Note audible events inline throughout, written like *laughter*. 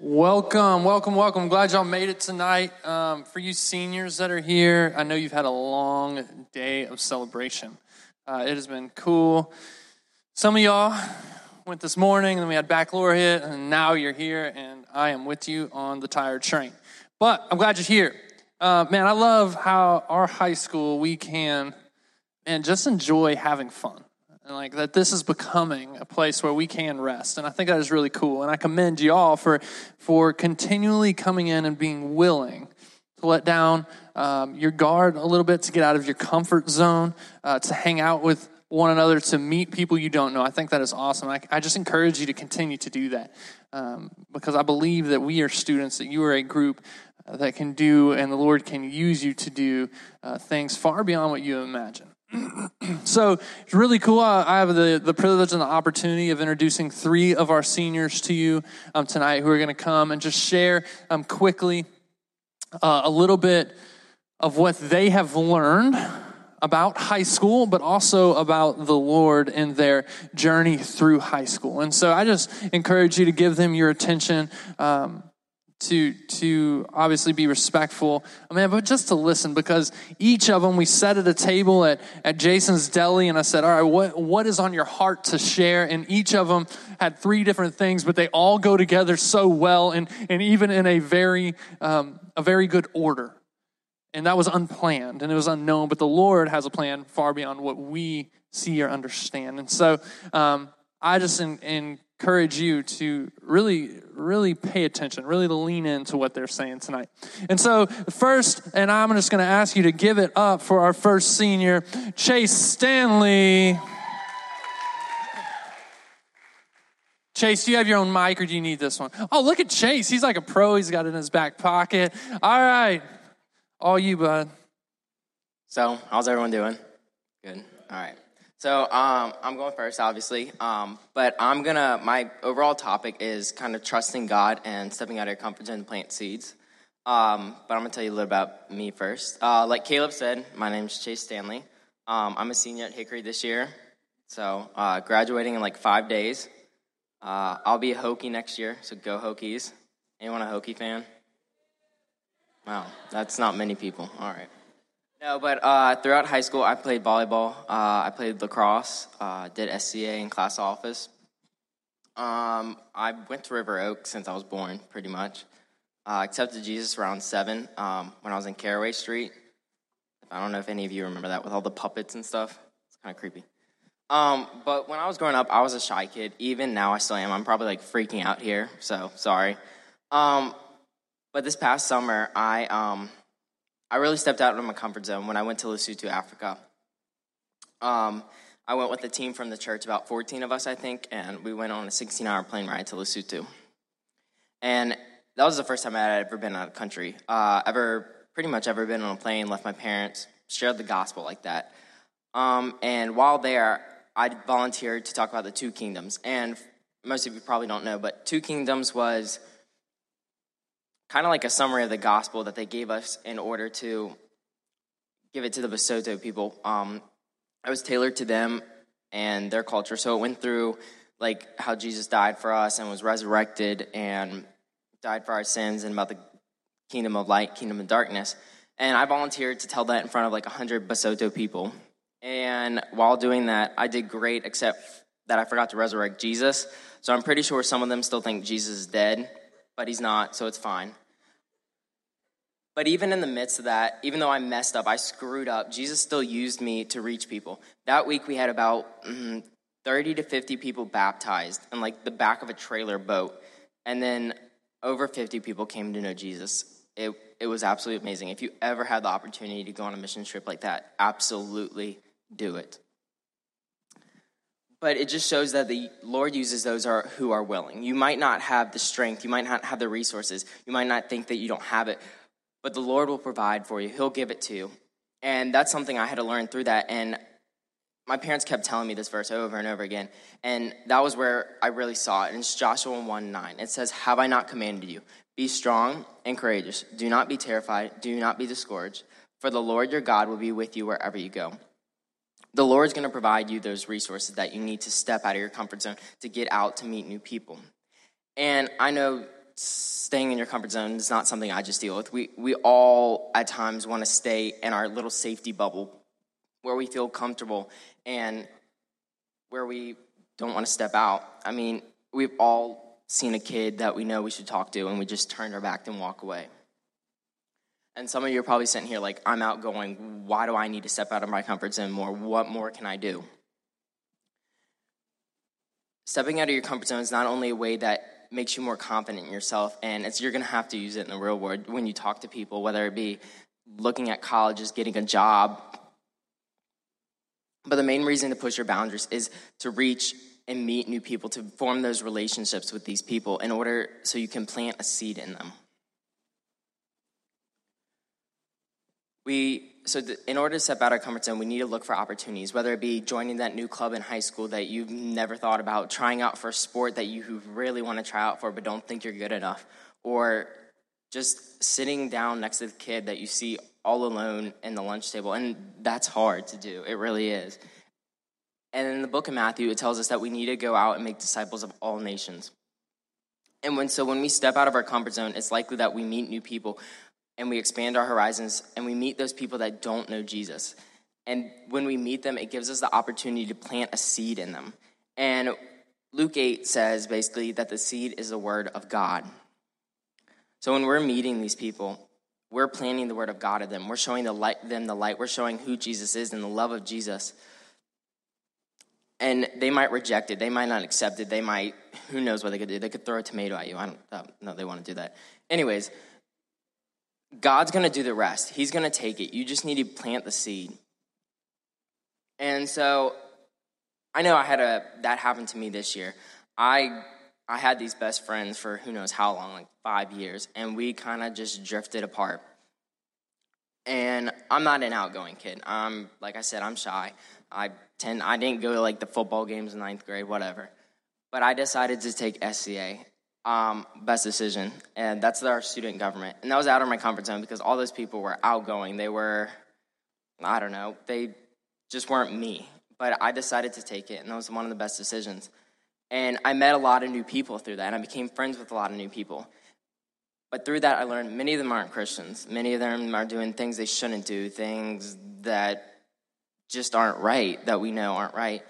Welcome, welcome, welcome. Glad y'all made it tonight. Um, for you seniors that are here, I know you've had a long day of celebration. Uh, it has been cool. Some of y'all went this morning, and we had baccalaureate, and now you're here, and I am with you on the tired train. But I'm glad you're here. Uh, man, I love how our high school we can, and just enjoy having fun and like that this is becoming a place where we can rest. And i think that is really cool. And i commend you all for for continually coming in and being willing to let down um, your guard a little bit to get out of your comfort zone uh, to hang out with one another to meet people you don't know. I think that is awesome. I, I just encourage you to continue to do that um, because i believe that we are students that you are a group uh, that can do and the lord can use you to do uh, things far beyond what you imagine so it's really cool. I have the, the privilege and the opportunity of introducing three of our seniors to you um, tonight who are going to come and just share um, quickly uh, a little bit of what they have learned about high school, but also about the Lord and their journey through high school. And so I just encourage you to give them your attention. Um, to to obviously be respectful I mean, but just to listen because each of them we sat at a table at, at jason's deli and i said all right what, what is on your heart to share? And each of them had three different things but they all go together so well and, and even in a very um, a very good order. And that was unplanned and it was unknown but the lord has a plan far beyond what we see or understand. And so um, i just in, in encourage you to really, really pay attention, really lean into what they're saying tonight. And so, first, and I'm just going to ask you to give it up for our first senior, Chase Stanley. Chase, do you have your own mic or do you need this one? Oh, look at Chase. He's like a pro. He's got it in his back pocket. All right. All you, bud. So, how's everyone doing? Good. All right. So um, I'm going first, obviously, um, but I'm gonna. My overall topic is kind of trusting God and stepping out of your comfort zone to plant seeds. Um, but I'm gonna tell you a little about me first. Uh, like Caleb said, my name is Chase Stanley. Um, I'm a senior at Hickory this year, so uh, graduating in like five days. Uh, I'll be a Hokie next year, so go Hokies. Anyone a Hokie fan? Wow, that's not many people. All right. No, but uh, throughout high school, I played volleyball. Uh, I played lacrosse. Uh, did SCA in class office. Um, I went to River Oak since I was born, pretty much. Uh, accepted Jesus around seven um, when I was in Caraway Street. I don't know if any of you remember that with all the puppets and stuff. It's kind of creepy. Um, but when I was growing up, I was a shy kid. Even now, I still am. I'm probably like freaking out here, so sorry. Um, but this past summer, I um, I really stepped out of my comfort zone when I went to Lesotho, Africa. Um, I went with a team from the church, about 14 of us, I think, and we went on a 16 hour plane ride to Lesotho. And that was the first time I had ever been out of country. Uh, ever, pretty much ever been on a plane, left my parents, shared the gospel like that. Um, and while there, I volunteered to talk about the two kingdoms. And most of you probably don't know, but two kingdoms was kind of like a summary of the gospel that they gave us in order to give it to the Basotho people. Um, it was tailored to them and their culture. So it went through like how Jesus died for us and was resurrected and died for our sins and about the kingdom of light, kingdom of darkness. And I volunteered to tell that in front of like 100 Basotho people. And while doing that, I did great, except that I forgot to resurrect Jesus. So I'm pretty sure some of them still think Jesus is dead but he's not, so it's fine. But even in the midst of that, even though I messed up, I screwed up, Jesus still used me to reach people. That week we had about mm, 30 to 50 people baptized in like the back of a trailer boat. And then over 50 people came to know Jesus. It, it was absolutely amazing. If you ever had the opportunity to go on a mission trip like that, absolutely do it but it just shows that the Lord uses those are, who are willing. You might not have the strength, you might not have the resources, you might not think that you don't have it, but the Lord will provide for you. He'll give it to you. And that's something I had to learn through that. And my parents kept telling me this verse over and over again. And that was where I really saw it. And it's Joshua 1 9. It says, Have I not commanded you? Be strong and courageous. Do not be terrified. Do not be discouraged. For the Lord your God will be with you wherever you go the Lord's going to provide you those resources that you need to step out of your comfort zone to get out to meet new people. And I know staying in your comfort zone is not something I just deal with. We, we all, at times, want to stay in our little safety bubble where we feel comfortable and where we don't want to step out. I mean, we've all seen a kid that we know we should talk to and we just turn our back and walk away. And some of you are probably sitting here like, I'm outgoing. Why do I need to step out of my comfort zone more? What more can I do? Stepping out of your comfort zone is not only a way that makes you more confident in yourself, and it's, you're going to have to use it in the real world when you talk to people, whether it be looking at colleges, getting a job. But the main reason to push your boundaries is to reach and meet new people, to form those relationships with these people in order so you can plant a seed in them. We so th- in order to step out of our comfort zone, we need to look for opportunities, whether it be joining that new club in high school that you've never thought about, trying out for a sport that you really want to try out for but don't think you're good enough, or just sitting down next to the kid that you see all alone in the lunch table. And that's hard to do, it really is. And in the book of Matthew, it tells us that we need to go out and make disciples of all nations. And when so when we step out of our comfort zone, it's likely that we meet new people and we expand our horizons and we meet those people that don't know Jesus. And when we meet them, it gives us the opportunity to plant a seed in them. And Luke 8 says basically that the seed is the word of God. So when we're meeting these people, we're planting the word of God to them. We're showing the light, them the light. We're showing who Jesus is and the love of Jesus. And they might reject it. They might not accept it. They might, who knows what they could do. They could throw a tomato at you. I don't uh, know they want to do that. Anyways, God's going to do the rest. He's going to take it. You just need to plant the seed. And so I know I had a that happened to me this year. I I had these best friends for who knows how long, like 5 years, and we kind of just drifted apart. And I'm not an outgoing kid. I'm like I said, I'm shy. I tend I didn't go to like the football games in ninth grade, whatever. But I decided to take SCA, um, best decision, and that's our student government. And that was out of my comfort zone because all those people were outgoing. They were, I don't know, they just weren't me. But I decided to take it, and that was one of the best decisions. And I met a lot of new people through that, and I became friends with a lot of new people. But through that, I learned many of them aren't Christians. Many of them are doing things they shouldn't do, things that just aren't right, that we know aren't right.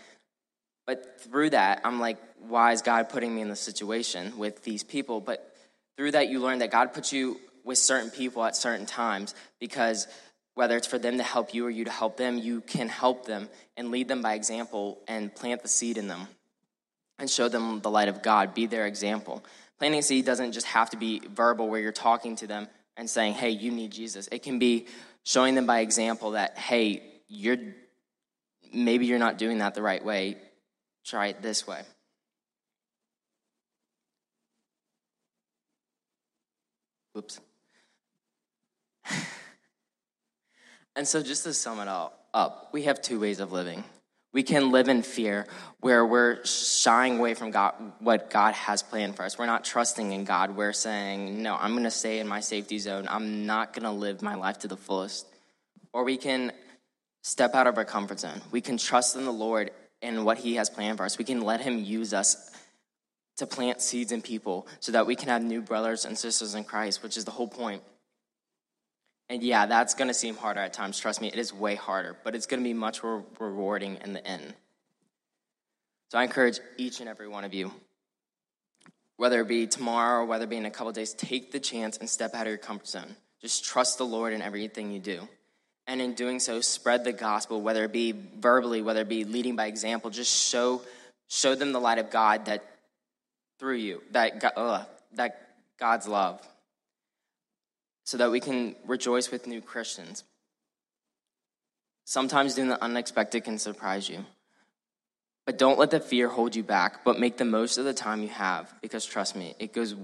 But through that, I'm like, why is God putting me in this situation with these people? But through that, you learn that God puts you with certain people at certain times because whether it's for them to help you or you to help them, you can help them and lead them by example and plant the seed in them and show them the light of God. Be their example. Planting a seed doesn't just have to be verbal where you're talking to them and saying, hey, you need Jesus. It can be showing them by example that, hey, you're maybe you're not doing that the right way try it this way. Oops. *laughs* and so, just to sum it all up, we have two ways of living. We can live in fear where we're shying away from God, what God has planned for us. We're not trusting in God. We're saying, no, I'm going to stay in my safety zone. I'm not going to live my life to the fullest. Or we can step out of our comfort zone. We can trust in the Lord and what He has planned for us. We can let Him use us to plant seeds in people so that we can have new brothers and sisters in Christ, which is the whole point. And yeah, that's going to seem harder at times. Trust me, it is way harder, but it's going to be much more rewarding in the end. So I encourage each and every one of you, whether it be tomorrow or whether it be in a couple days, take the chance and step out of your comfort zone. Just trust the Lord in everything you do and in doing so spread the gospel whether it be verbally whether it be leading by example just show show them the light of god that through you that God, uh, that god's love so that we can rejoice with new christians. Sometimes doing the unexpected can surprise you. But don't let the fear hold you back but make the most of the time you have because trust me it goes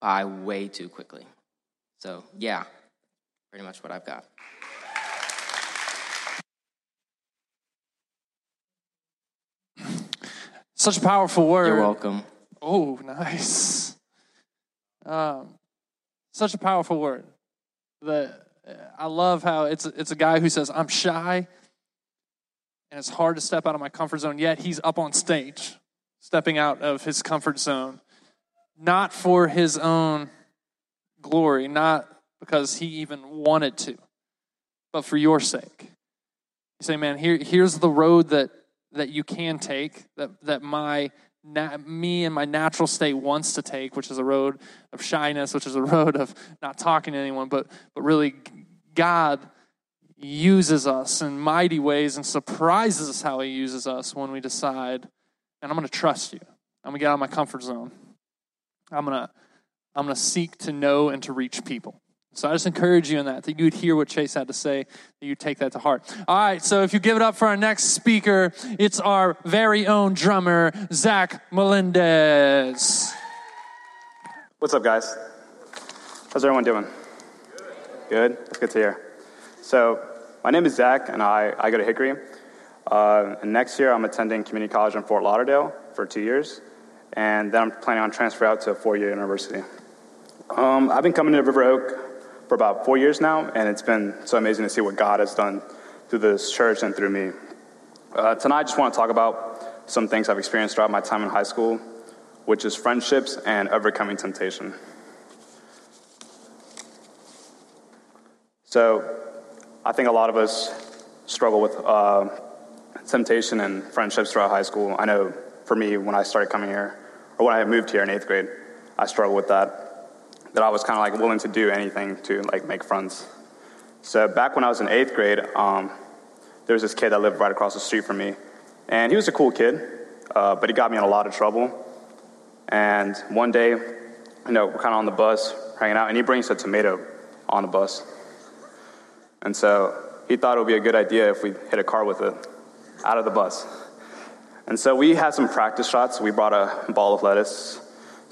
by way too quickly. So yeah pretty much what i've got Such a powerful word. You're welcome. Oh, nice. Um, such a powerful word. That I love how it's it's a guy who says I'm shy, and it's hard to step out of my comfort zone. Yet he's up on stage, stepping out of his comfort zone, not for his own glory, not because he even wanted to, but for your sake. You say, man, here, here's the road that, that you can take, that, that my na- me and my natural state wants to take, which is a road of shyness, which is a *laughs* road of not talking to anyone, but, but really God uses us in mighty ways and surprises us how he uses us when we decide, and I'm going to trust you. I'm going to get out of my comfort zone. I'm going to I'm going to seek to know and to reach people. So I just encourage you in that, that you'd hear what Chase had to say, that you take that to heart. All right, so if you give it up for our next speaker, it's our very own drummer, Zach Melendez. What's up, guys? How's everyone doing? Good. That's good to hear. So, my name is Zach, and I, I go to Hickory. Uh, and next year, I'm attending community college in Fort Lauderdale for two years, and then I'm planning on transfer out to a four-year university. Um, I've been coming to River Oak for about four years now, and it's been so amazing to see what God has done through this church and through me. Uh, tonight, I just want to talk about some things I've experienced throughout my time in high school, which is friendships and overcoming temptation. So, I think a lot of us struggle with uh, temptation and friendships throughout high school. I know for me, when I started coming here, or when I moved here in eighth grade, I struggled with that that I was kind of like willing to do anything to like make friends. So back when I was in eighth grade, um, there was this kid that lived right across the street from me, and he was a cool kid, uh, but he got me in a lot of trouble. And one day, you know, we're kind of on the bus hanging out, and he brings a tomato on the bus. And so he thought it would be a good idea if we hit a car with it out of the bus. And so we had some practice shots. We brought a ball of lettuce,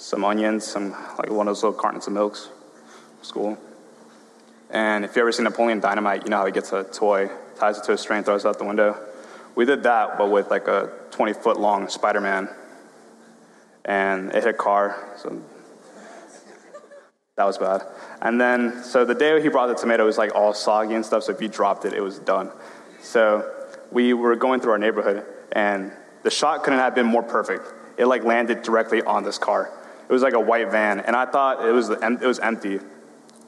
some onions, some like one of those little cartons of milks school. And if you ever seen Napoleon Dynamite, you know how he gets a toy, ties it to a string, throws it out the window. We did that, but with like a 20 foot long Spider Man. And it hit a car, so that was bad. And then, so the day he brought the tomato, was like all soggy and stuff, so if you dropped it, it was done. So we were going through our neighborhood, and the shot couldn't have been more perfect. It like landed directly on this car. It was like a white van, and I thought it was it was empty,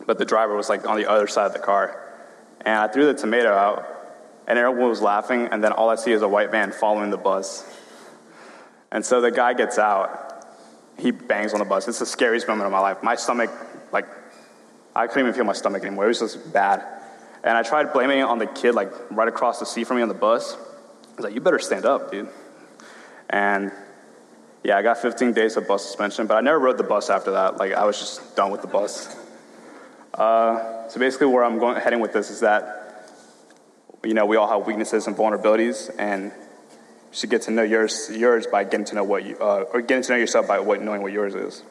but the driver was like on the other side of the car. And I threw the tomato out, and everyone was laughing, and then all I see is a white van following the bus. And so the guy gets out, he bangs on the bus. It's the scariest moment of my life. My stomach, like, I couldn't even feel my stomach anymore. It was just bad. And I tried blaming it on the kid, like, right across the seat from me on the bus. I was like, you better stand up, dude. And yeah, I got 15 days of bus suspension, but I never rode the bus after that. Like, I was just done with the bus. Uh, so basically, where I'm going, heading with this is that, you know, we all have weaknesses and vulnerabilities, and you should get to know yours, yours by getting to know what you, uh, or getting to know yourself by what, knowing what yours is.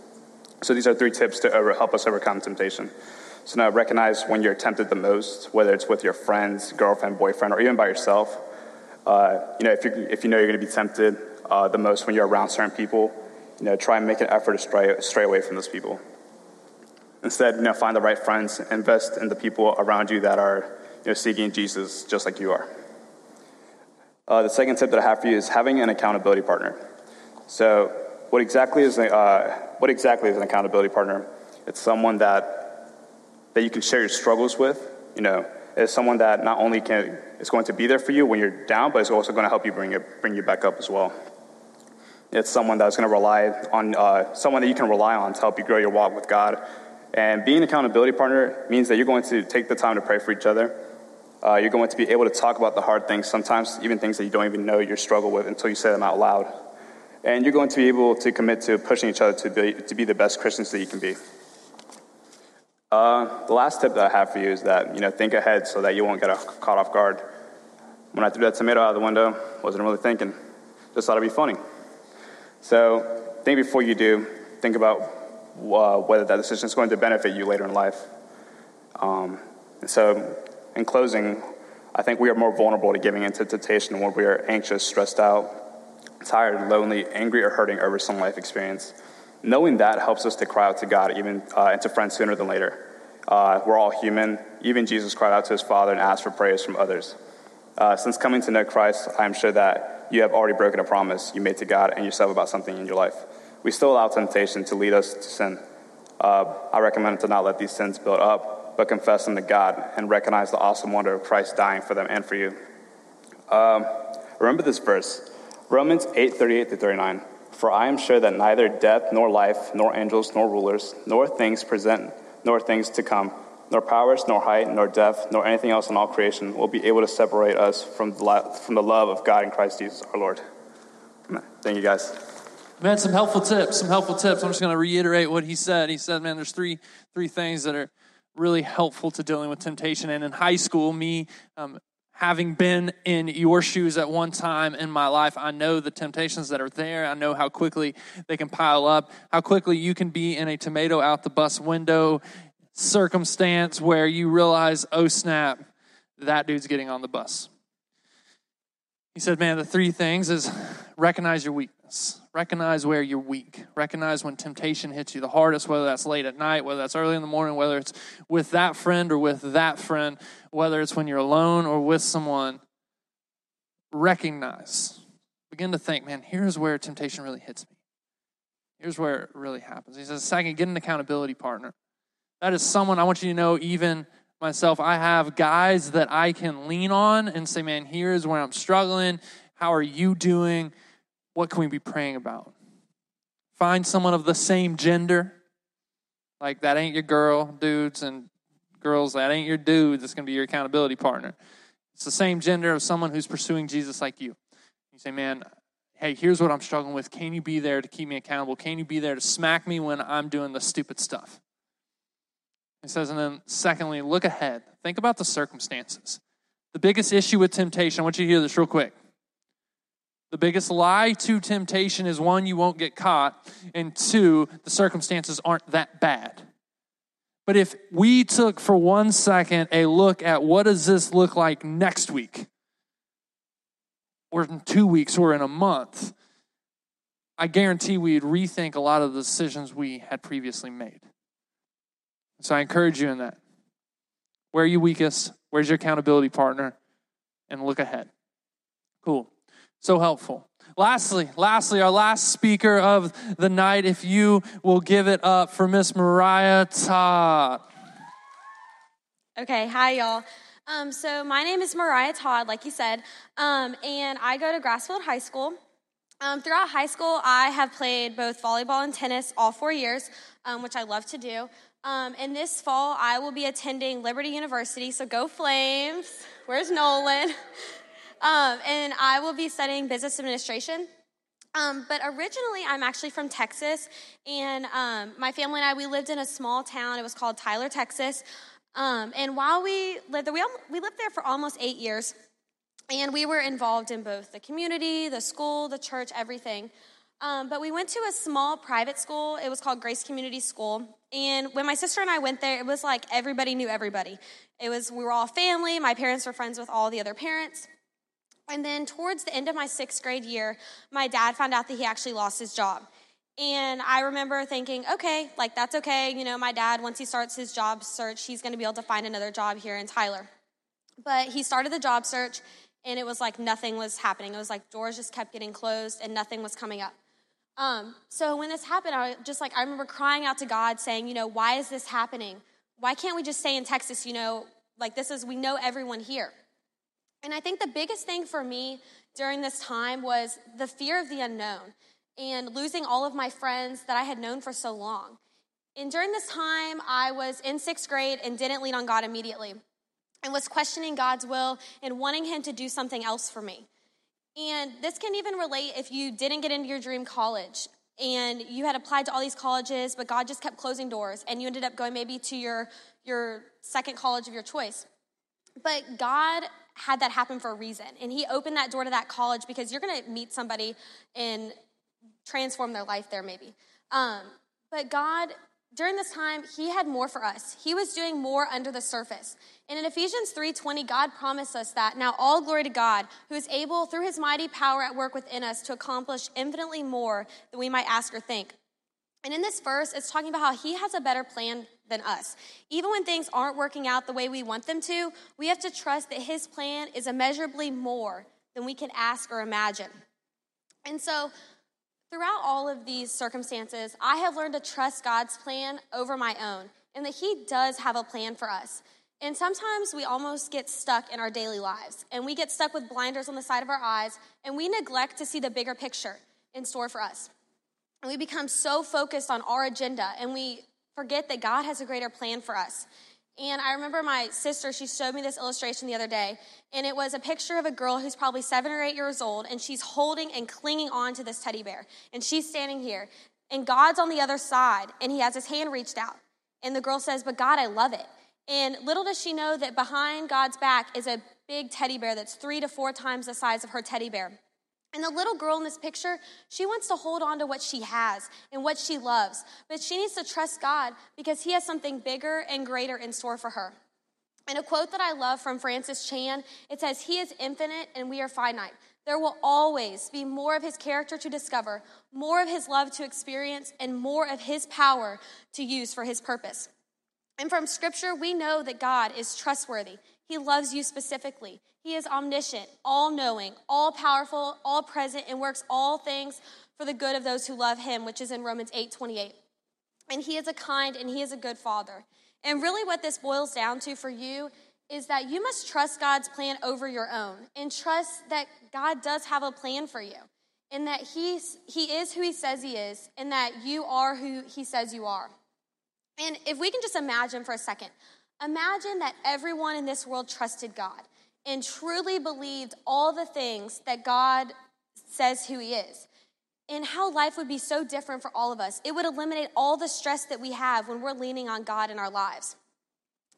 So these are three tips to over, help us overcome temptation. So now recognize when you're tempted the most, whether it's with your friends, girlfriend, boyfriend, or even by yourself. Uh, you know, if, you if you know you're going to be tempted, uh, the most when you're around certain people. You know, try and make an effort to stray, stray away from those people. Instead, you know, find the right friends, invest in the people around you that are you know, seeking Jesus just like you are. Uh, the second tip that I have for you is having an accountability partner. So, what exactly is a, uh, what exactly is an accountability partner? It's someone that that you can share your struggles with. You know, it's someone that not only can is going to be there for you when you're down, but it's also going to help you bring it bring you back up as well. It's someone that's going to rely on uh, someone that you can rely on to help you grow your walk with God. And being an accountability partner means that you're going to take the time to pray for each other. Uh, you're going to be able to talk about the hard things, sometimes even things that you don't even know you struggle with until you say them out loud. And you're going to be able to commit to pushing each other to be, to be the best Christians that you can be. Uh, the last tip that I have for you is that, you know, think ahead so that you won't get caught off guard. When I threw that tomato out of the window, wasn't really thinking. Just thought it'd be funny. So think before you do. Think about uh, whether that decision is going to benefit you later in life. Um, and so, in closing, I think we are more vulnerable to giving into temptation when we are anxious, stressed out, tired, lonely, angry, or hurting over some life experience. Knowing that helps us to cry out to God, even uh, and to friends sooner than later. Uh, we're all human. Even Jesus cried out to his Father and asked for prayers from others. Uh, since coming to know Christ, I am sure that you have already broken a promise you made to God and yourself about something in your life. We still allow temptation to lead us to sin. Uh, I recommend to not let these sins build up, but confess them to God and recognize the awesome wonder of Christ dying for them and for you. Um, remember this verse, Romans 8 38 to 39. For I am sure that neither death, nor life, nor angels, nor rulers, nor things present, nor things to come, nor powers, nor height, nor depth, nor anything else in all creation will be able to separate us from the, from the love of God in Christ Jesus our Lord. Thank you, guys. Man, some helpful tips. Some helpful tips. I'm just going to reiterate what he said. He said, "Man, there's three three things that are really helpful to dealing with temptation." And in high school, me um, having been in your shoes at one time in my life, I know the temptations that are there. I know how quickly they can pile up. How quickly you can be in a tomato out the bus window circumstance where you realize, "Oh snap, that dude's getting on the bus." He said, Man, the three things is recognize your weakness. Recognize where you're weak. Recognize when temptation hits you the hardest, whether that's late at night, whether that's early in the morning, whether it's with that friend or with that friend, whether it's when you're alone or with someone. Recognize. Begin to think, man, here's where temptation really hits me. Here's where it really happens. He says, second, get an accountability partner. That is someone I want you to know, even myself, I have guys that I can lean on and say, man, here's where I'm struggling. How are you doing? What can we be praying about? Find someone of the same gender. Like, that ain't your girl, dudes, and girls, that ain't your dude that's going to be your accountability partner. It's the same gender of someone who's pursuing Jesus like you. You say, man, hey, here's what I'm struggling with. Can you be there to keep me accountable? Can you be there to smack me when I'm doing the stupid stuff? He says, and then secondly, look ahead. Think about the circumstances. The biggest issue with temptation, I want you to hear this real quick. The biggest lie to temptation is one, you won't get caught, and two, the circumstances aren't that bad. But if we took for one second a look at what does this look like next week, or in two weeks, or in a month, I guarantee we'd rethink a lot of the decisions we had previously made. So I encourage you in that. Where are you weakest? Where's your accountability partner? And look ahead. Cool. So helpful. Lastly, lastly, our last speaker of the night, if you will give it up for Miss Mariah Todd. Okay, hi y'all. Um, so my name is Mariah Todd, like you said, um, and I go to Grassfield High School. Um, throughout high school, I have played both volleyball and tennis all four years, um, which I love to do. Um, and this fall, I will be attending Liberty University, so go Flames. Where's Nolan? *laughs* Um, and I will be studying business administration. Um, but originally, I'm actually from Texas, and um, my family and I, we lived in a small town. It was called Tyler, Texas. Um, and while we lived there, we, we lived there for almost eight years, and we were involved in both the community, the school, the church, everything. Um, but we went to a small private school. It was called Grace Community School. And when my sister and I went there, it was like everybody knew everybody. It was, we were all family. My parents were friends with all the other parents. And then towards the end of my sixth grade year, my dad found out that he actually lost his job. And I remember thinking, okay, like that's okay. You know, my dad, once he starts his job search, he's going to be able to find another job here in Tyler. But he started the job search, and it was like nothing was happening. It was like doors just kept getting closed, and nothing was coming up. Um, so when this happened, I just like, I remember crying out to God saying, you know, why is this happening? Why can't we just stay in Texas? You know, like this is, we know everyone here. And I think the biggest thing for me during this time was the fear of the unknown and losing all of my friends that I had known for so long. And during this time, I was in sixth grade and didn't lean on God immediately and was questioning God's will and wanting Him to do something else for me. And this can even relate if you didn't get into your dream college and you had applied to all these colleges, but God just kept closing doors and you ended up going maybe to your, your second college of your choice. But God had that happen for a reason. And He opened that door to that college because you're going to meet somebody and transform their life there, maybe. Um, but God during this time he had more for us. He was doing more under the surface. And in ephesians 3.20 god promised us that now all glory to god who is able through his mighty power at work within us to accomplish infinitely more than we might ask or think. And in this verse it's talking about how he has a better plan than us. Even when things aren't working out the way we want them to we have to trust that his plan is immeasurably more than we can ask or imagine. And so Throughout all of these circumstances, I have learned to trust God's plan over my own and that He does have a plan for us. And sometimes we almost get stuck in our daily lives and we get stuck with blinders on the side of our eyes and we neglect to see the bigger picture in store for us. And we become so focused on our agenda and we forget that God has a greater plan for us. And I remember my sister, she showed me this illustration the other day, and it was a picture of a girl who's probably seven or eight years old, and she's holding and clinging on to this teddy bear. And she's standing here, and God's on the other side, and he has his hand reached out. And the girl says, But God, I love it. And little does she know that behind God's back is a big teddy bear that's three to four times the size of her teddy bear. And the little girl in this picture, she wants to hold on to what she has and what she loves, but she needs to trust God because He has something bigger and greater in store for her. And a quote that I love from Francis Chan, it says, He is infinite and we are finite. There will always be more of His character to discover, more of His love to experience, and more of His power to use for His purpose. And from Scripture, we know that God is trustworthy. He loves you specifically. He is omniscient, all knowing, all powerful, all present, and works all things for the good of those who love him, which is in Romans 8 28. And he is a kind and he is a good father. And really, what this boils down to for you is that you must trust God's plan over your own and trust that God does have a plan for you and that he's, he is who he says he is and that you are who he says you are. And if we can just imagine for a second, imagine that everyone in this world trusted God and truly believed all the things that God says who He is, and how life would be so different for all of us. It would eliminate all the stress that we have when we're leaning on God in our lives.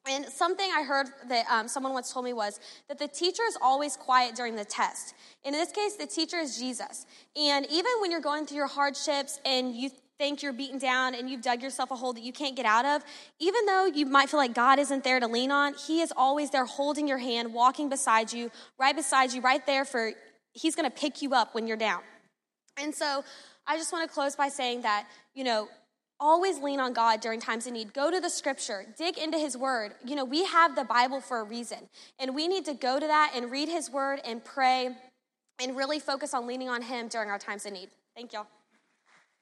And something I heard that um, someone once told me was that the teacher is always quiet during the test. In this case, the teacher is Jesus. And even when you're going through your hardships and you think you're beaten down and you've dug yourself a hole that you can't get out of, even though you might feel like God isn't there to lean on, He is always there holding your hand, walking beside you, right beside you, right there for He's gonna pick you up when you're down. And so I just wanna close by saying that, you know, always lean on God during times of need. Go to the scripture, dig into His word. You know, we have the Bible for a reason, and we need to go to that and read His word and pray and really focus on leaning on Him during our times of need. Thank y'all.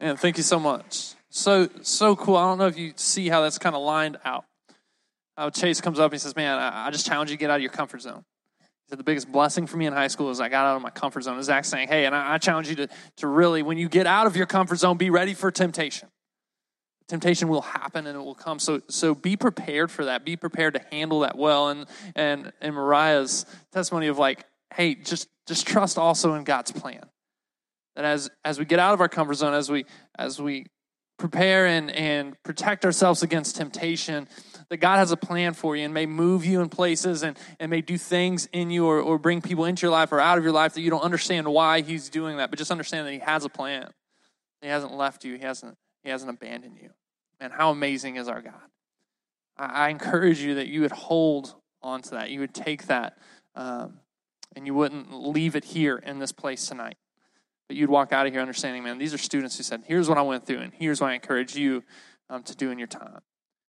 And thank you so much. So so cool. I don't know if you see how that's kind of lined out. How Chase comes up and he says, "Man, I, I just challenge you to get out of your comfort zone." He said, "The biggest blessing for me in high school is I got out of my comfort zone." Zach saying, "Hey, and I, I challenge you to to really, when you get out of your comfort zone, be ready for temptation." temptation will happen and it will come so so be prepared for that be prepared to handle that well and and and mariah's testimony of like hey just just trust also in god's plan that as as we get out of our comfort zone as we as we prepare and and protect ourselves against temptation that god has a plan for you and may move you in places and and may do things in you or, or bring people into your life or out of your life that you don't understand why he's doing that but just understand that he has a plan. He hasn't left you. He hasn't he hasn't abandoned you. And how amazing is our god. I, I encourage you that you would hold on to that. You would take that um, and you wouldn't leave it here in this place tonight but you'd walk out of here understanding, man, these are students who said, here's what I went through, and here's what I encourage you um, to do in your time.